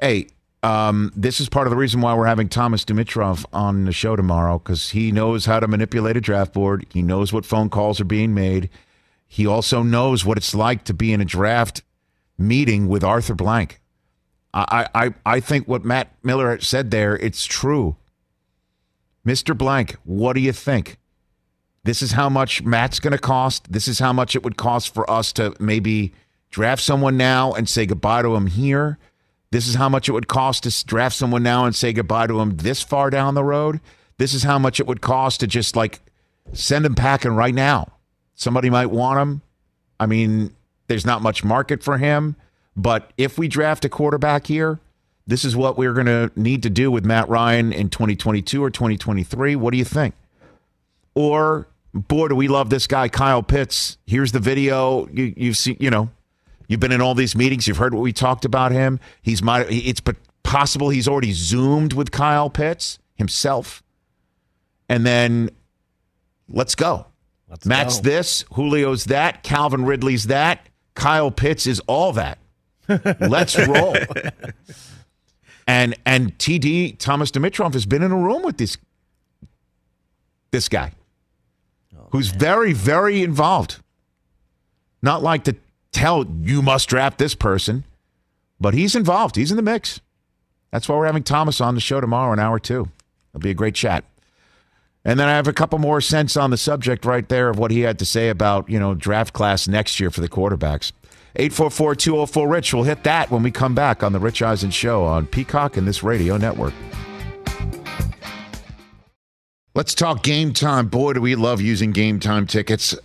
Hey, um, this is part of the reason why we're having Thomas Dimitroff on the show tomorrow because he knows how to manipulate a draft board. He knows what phone calls are being made. He also knows what it's like to be in a draft meeting with Arthur Blank. I, I, I think what Matt Miller said there, it's true. Mr. Blank, what do you think? This is how much Matt's going to cost. This is how much it would cost for us to maybe draft someone now and say goodbye to him here. This is how much it would cost to draft someone now and say goodbye to him this far down the road. This is how much it would cost to just like send him packing right now. Somebody might want him. I mean, there's not much market for him, but if we draft a quarterback here, this is what we're going to need to do with Matt Ryan in 2022 or 2023. What do you think? Or boy, do we love this guy, Kyle Pitts. Here's the video. You, you've seen, you know, You've been in all these meetings. You've heard what we talked about him. He's my. It's possible he's already zoomed with Kyle Pitts himself. And then let's go. Let's Matt's go. this. Julio's that. Calvin Ridley's that. Kyle Pitts is all that. *laughs* let's roll. And and TD Thomas Dimitroff has been in a room with this this guy, oh, who's man. very very involved. Not like to tell you must draft this person, but he's involved. He's in the mix. That's why we're having Thomas on the show tomorrow, an hour two. It'll be a great chat. And then I have a couple more cents on the subject right there of what he had to say about, you know, draft class next year for the quarterbacks. 844-204-RICH. We'll hit that when we come back on the Rich Eisen Show on Peacock and this radio network. Let's talk game time. Boy, do we love using game time tickets.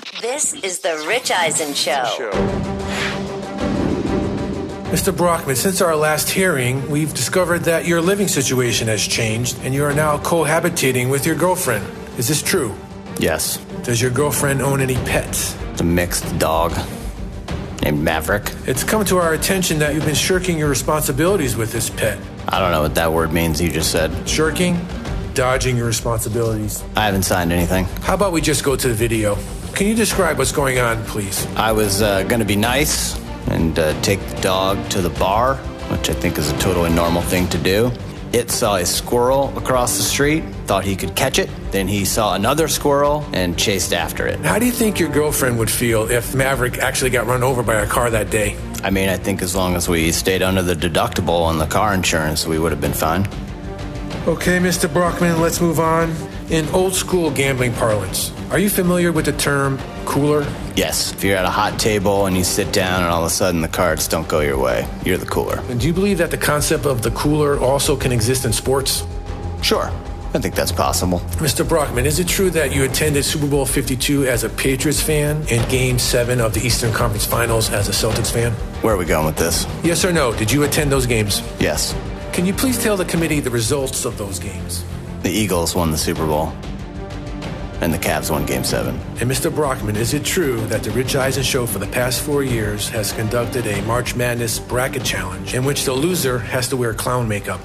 This is the Rich Eisen Show. Mr. Brockman, since our last hearing, we've discovered that your living situation has changed and you are now cohabitating with your girlfriend. Is this true? Yes. Does your girlfriend own any pets? It's a mixed dog named Maverick. It's come to our attention that you've been shirking your responsibilities with this pet. I don't know what that word means you just said. Shirking? Dodging your responsibilities. I haven't signed anything. How about we just go to the video? Can you describe what's going on, please? I was uh, going to be nice and uh, take the dog to the bar, which I think is a totally normal thing to do. It saw a squirrel across the street, thought he could catch it. Then he saw another squirrel and chased after it. How do you think your girlfriend would feel if Maverick actually got run over by a car that day? I mean, I think as long as we stayed under the deductible on the car insurance, we would have been fine. Okay, Mr. Brockman, let's move on. In old school gambling parlance, are you familiar with the term cooler? Yes. If you're at a hot table and you sit down and all of a sudden the cards don't go your way, you're the cooler. And do you believe that the concept of the cooler also can exist in sports? Sure. I think that's possible. Mr. Brockman, is it true that you attended Super Bowl 52 as a Patriots fan and Game 7 of the Eastern Conference Finals as a Celtics fan? Where are we going with this? Yes or no? Did you attend those games? Yes. Can you please tell the committee the results of those games? The Eagles won the Super Bowl, and the Cavs won Game 7. And Mr. Brockman, is it true that the Rich Eisen Show for the past four years has conducted a March Madness bracket challenge in which the loser has to wear clown makeup?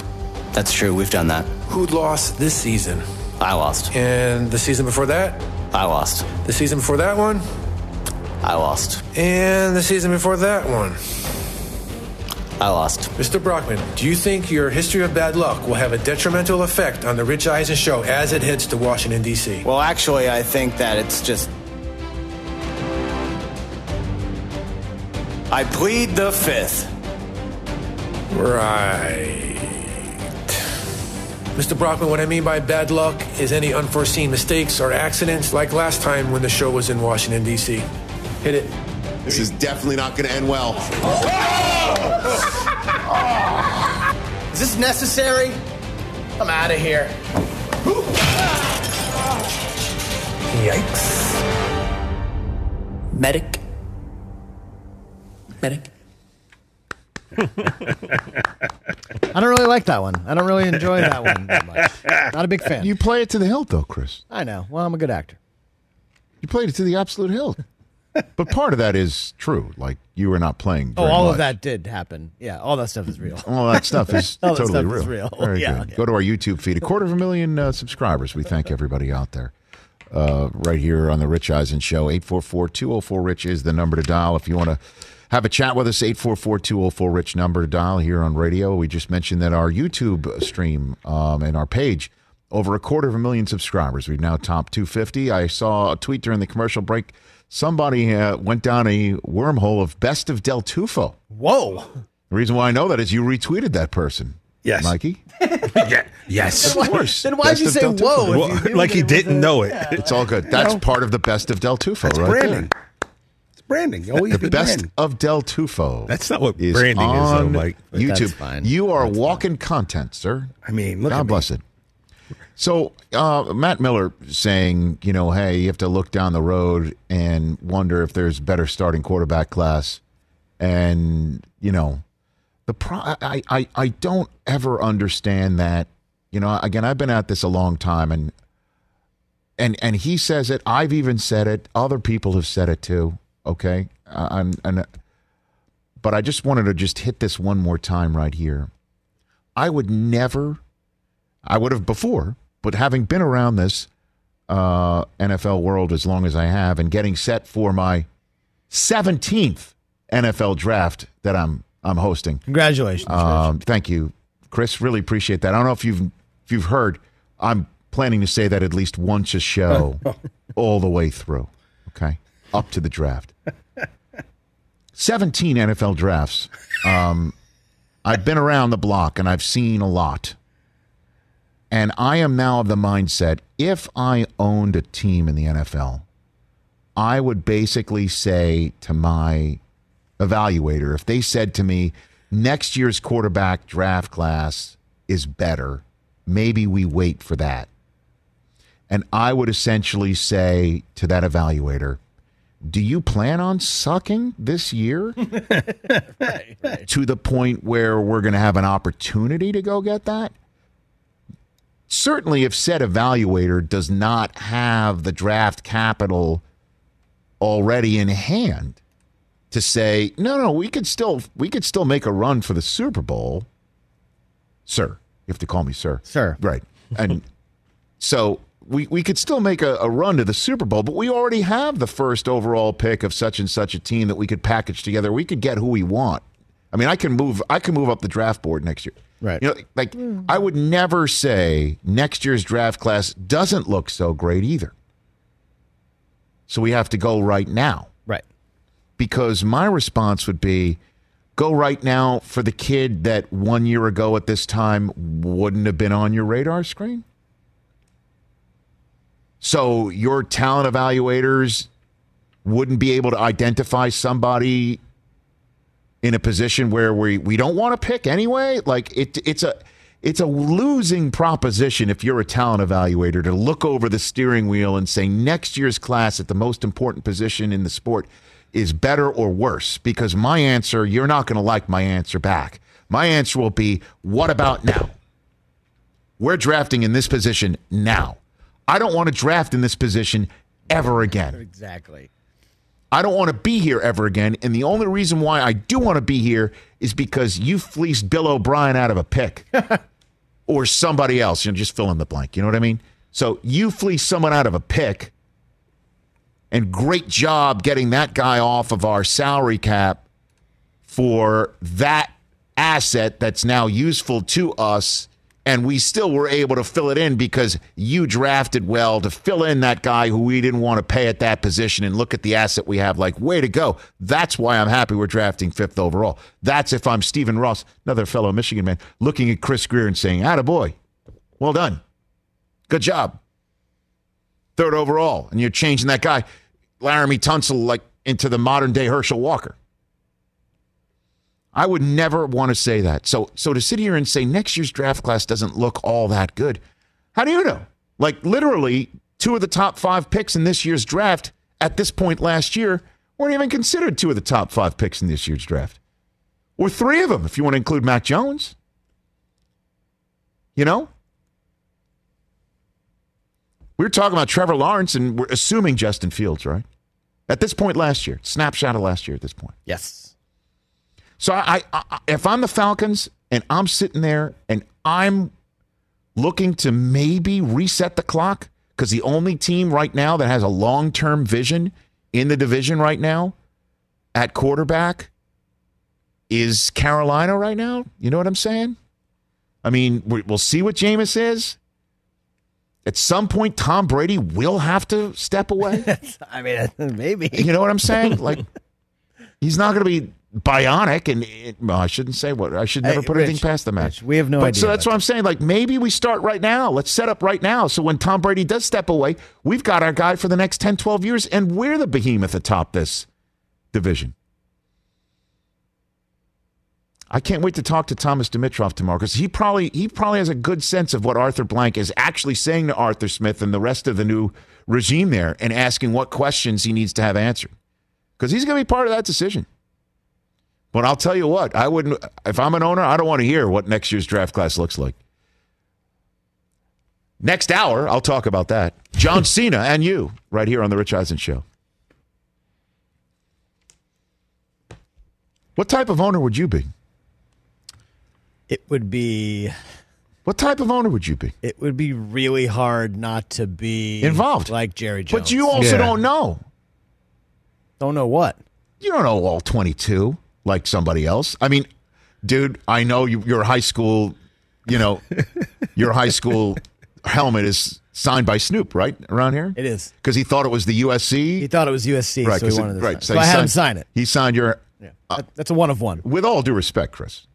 That's true. We've done that. Who'd lost this season? I lost. And the season before that? I lost. The season before that one? I lost. And the season before that one? I lost. Mr. Brockman, do you think your history of bad luck will have a detrimental effect on the Rich Eisen show as it heads to Washington, D.C.? Well, actually, I think that it's just. I plead the fifth. Right. Mr. Brockman, what I mean by bad luck is any unforeseen mistakes or accidents like last time when the show was in Washington, D.C. Hit it. This is definitely not going to end well. Is this necessary? I'm out of here. Yikes. Medic. Medic. I don't really like that one. I don't really enjoy that one that much. Not a big fan. You play it to the hilt, though, Chris. I know. Well, I'm a good actor. You played it to the absolute hilt. But part of that is true. Like you were not playing. Oh, all much. of that did happen. Yeah, all that stuff is real. All that stuff is *laughs* All totally stuff real. is real. Very Yeah, good. yeah. Go to our YouTube feed. A quarter of a million uh, subscribers. We thank everybody out there. Uh, right here on the Rich Eisen Show. 844-204-RICH is the number to dial if you want to have a chat with us. 844-204-RICH number to dial here on radio. We just mentioned that our YouTube stream um, and our page over a quarter of a million subscribers. We've now topped 250. I saw a tweet during the commercial break. Somebody uh, went down a wormhole of Best of Del Tufo. Whoa. The reason why I know that is you retweeted that person. Yes. Mikey? *laughs* yeah. Yes. Of course. Then why'd you say whoa? Well, you like he didn't a- know it. Yeah. It's all good. That's part of the Best of Del Tufo, That's right branding. there. branding. Always the good best branding. of Del Tufo. That's not what is branding is, though, on Mike. But that's YouTube. fine. You are walking content, sir. I mean, look God at me. bless it. So uh, Matt Miller saying, you know, hey, you have to look down the road and wonder if there's better starting quarterback class, and you know, the pro- I, I I don't ever understand that. You know, again, I've been at this a long time, and and and he says it. I've even said it. Other people have said it too. Okay, and but I just wanted to just hit this one more time right here. I would never, I would have before, but having been around this uh, NFL world as long as I have, and getting set for my seventeenth NFL draft that I'm I'm hosting. Congratulations. Um, thank you, Chris. Really appreciate that. I don't know if you've if you've heard. I'm planning to say that at least once a show, *laughs* all the way through. Okay, up to the draft. Seventeen NFL drafts. Um, I've been around the block and I've seen a lot. And I am now of the mindset if I owned a team in the NFL, I would basically say to my evaluator, if they said to me, next year's quarterback draft class is better, maybe we wait for that. And I would essentially say to that evaluator, do you plan on sucking this year *laughs* to the point where we're going to have an opportunity to go get that? Certainly, if said evaluator does not have the draft capital already in hand to say, no, no, we could still we could still make a run for the Super Bowl, sir. You have to call me sir, Sir. right? And *laughs* so we we could still make a, a run to the Super Bowl, but we already have the first overall pick of such and such a team that we could package together. We could get who we want. I mean, I can move I can move up the draft board next year. Right. You know, like I would never say next year's draft class doesn't look so great either. So we have to go right now Right. because my response would be go right now for the kid that one year ago at this time wouldn't have been on your radar screen. So your talent evaluators wouldn't be able to identify somebody in a position where we, we don't want to pick anyway. Like it, it's a it's a losing proposition if you're a talent evaluator to look over the steering wheel and say next year's class at the most important position in the sport is better or worse. Because my answer, you're not going to like my answer back. My answer will be, what about now? We're drafting in this position now. I don't want to draft in this position ever again. Exactly. I don't want to be here ever again. And the only reason why I do want to be here is because you fleeced Bill O'Brien out of a pick *laughs* or somebody else. You know, just fill in the blank. You know what I mean? So you fleeced someone out of a pick, and great job getting that guy off of our salary cap for that asset that's now useful to us. And we still were able to fill it in because you drafted well to fill in that guy who we didn't want to pay at that position and look at the asset we have like, way to go. That's why I'm happy we're drafting fifth overall. That's if I'm Stephen Ross, another fellow Michigan man, looking at Chris Grier and saying, of boy, well done. Good job. Third overall. And you're changing that guy, Laremy Tunsil, like into the modern day Herschel Walker. I would never want to say that. So so to sit here and say next year's draft class doesn't look all that good. How do you know? Like literally two of the top 5 picks in this year's draft at this point last year weren't even considered two of the top 5 picks in this year's draft. Or three of them if you want to include Mac Jones. You know? We were talking about Trevor Lawrence and we're assuming Justin Fields, right? At this point last year, snapshot of last year at this point. Yes. So I, I, if I'm the Falcons and I'm sitting there and I'm looking to maybe reset the clock because the only team right now that has a long-term vision in the division right now at quarterback is Carolina right now. You know what I'm saying? I mean, we- we'll see what Jameis is. At some point, Tom Brady will have to step away. *laughs* I mean, *laughs* maybe. You know what I'm saying? Like, he's not going to be bionic, and it, well, I shouldn't say what I should never Hey, put anything past the match. Rich, we have no but, idea So that's what I'm saying. Like, maybe we start right now. Let's set up right now. So when Tom Brady does step away, we've got our guy for the next 10, 12 years, and we're the behemoth atop this division. I can't wait to talk to Thomas Dimitroff tomorrow because he probably he probably has a good sense of what Arthur Blank is actually saying to Arthur Smith and the rest of the new regime there, and asking what questions he needs to have answered because he's going to be part of that decision. But I'll tell you what, I wouldn't if I'm an owner, I don't want to hear what next year's draft class looks like. Next hour, I'll talk about that. John *laughs* Cena and you, right here on the Rich Eisen Show. What type of owner would you be? It would be. What type of owner would you be? It would be really hard not to be Involved. like Jerry Jones. But you also don't know. Don't know what. You don't know all 22 like somebody else. I mean, dude, I know you, your high school, you know, *laughs* your high school helmet is signed by Snoop, right? Around here? It is. Because he thought it was the USC. He thought it was USC, right, so he 'cause it- wanted to right, sign. So, he I had him signed- sign it. He signed your. Yeah. That- that's a one of one. With all due respect, Chris.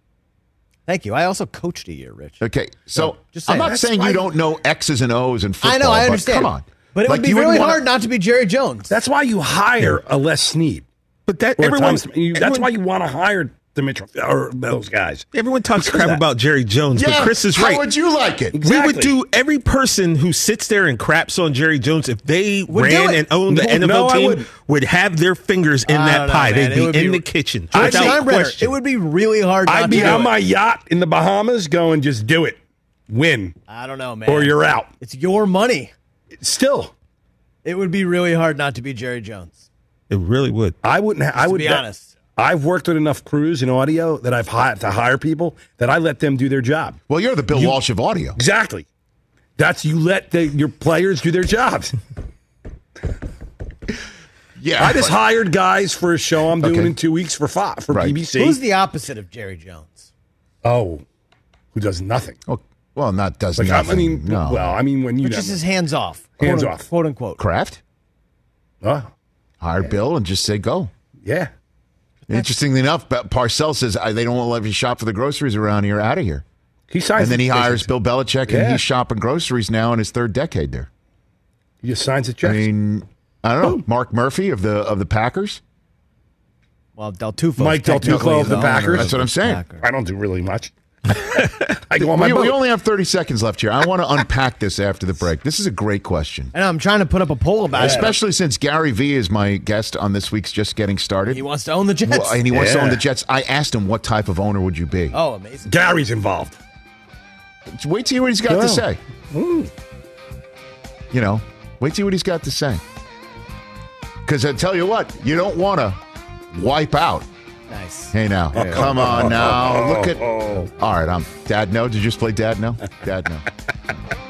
Thank you. I also coached a year, Rich. Okay, so just I'm not That's saying you don't know X's and O's and football. I know. I understand. come on, But it Like, would be really wanna- hard not to be Jerry Jones. That's why you hire a Les Snead. But that Or everyone, Thomas- you- that's everyone- why you want to hire Dimitroff or those guys. Everyone talks Because crap about Jerry Jones, Yeah, but Chris is right. how right. would you like it? We would do every person who sits there and craps on Jerry Jones if they Would ran and owned the No, NFL no, team wouldn't. would have their fingers in I that don't know, pie. man. They'd It be in be- the kitchen. I'd without be- question. it would be really hard not I'd to be do on it. my yacht in the Bahamas going, just do it. Win. I don't know, man. Or you're out. It's your money. Still, It would be really hard not to be Jerry Jones. It really would. I wouldn't. Ha- I To would be honest. I've worked with enough crews in audio that I've hired to hire people that I let them do their job. Well, you're the Bill You- Walsh of audio. Exactly. That's you let the, your players do their jobs. *laughs* Yeah, I just but- hired guys for a show I'm doing Okay. in two weeks for Fo- for Right. BBC. Who's the opposite of Jerry Jones? oh, who does nothing? Well, well, not does Like nothing. I mean, no. well, I mean when you Which is his hands off. Hands quote, off. Quote unquote. Kraft Oh, hire Bill and just say go. yeah. Interestingly enough, Ba- Parcells says they don't want to let you shop for the groceries around here. Out of here. He signs. And then he the- hires Bill Belichick, and Yeah. he's shopping groceries now in his third decade there. He just signs the I mean, I don't know. Mark Murphy of the of the Packers. Well, Del Tufo. Mike Del Tufo of the Packers. That's what I'm saying. I don't do really much. I go on my We, boat. we only have 30 seconds left here. I want to unpack this after the break. This is a great question, And I'm trying to put up a poll about it. especially since Gary Vee is my guest on this week's Just Getting Started. He wants to own the Jets. Well, and he wants to own the Jets. I asked him what type of owner would you be. oh, amazing. Gary's involved. Wait till you hear what he's got Yeah. to say. Mm. You know, wait till what he's got to say. Because I tell you what, you don't want to wipe out. Nice. Hey now, come on now, look at. Oh. All right, I'm Dad. No, did you just play Dad? No, Dad. No. *laughs*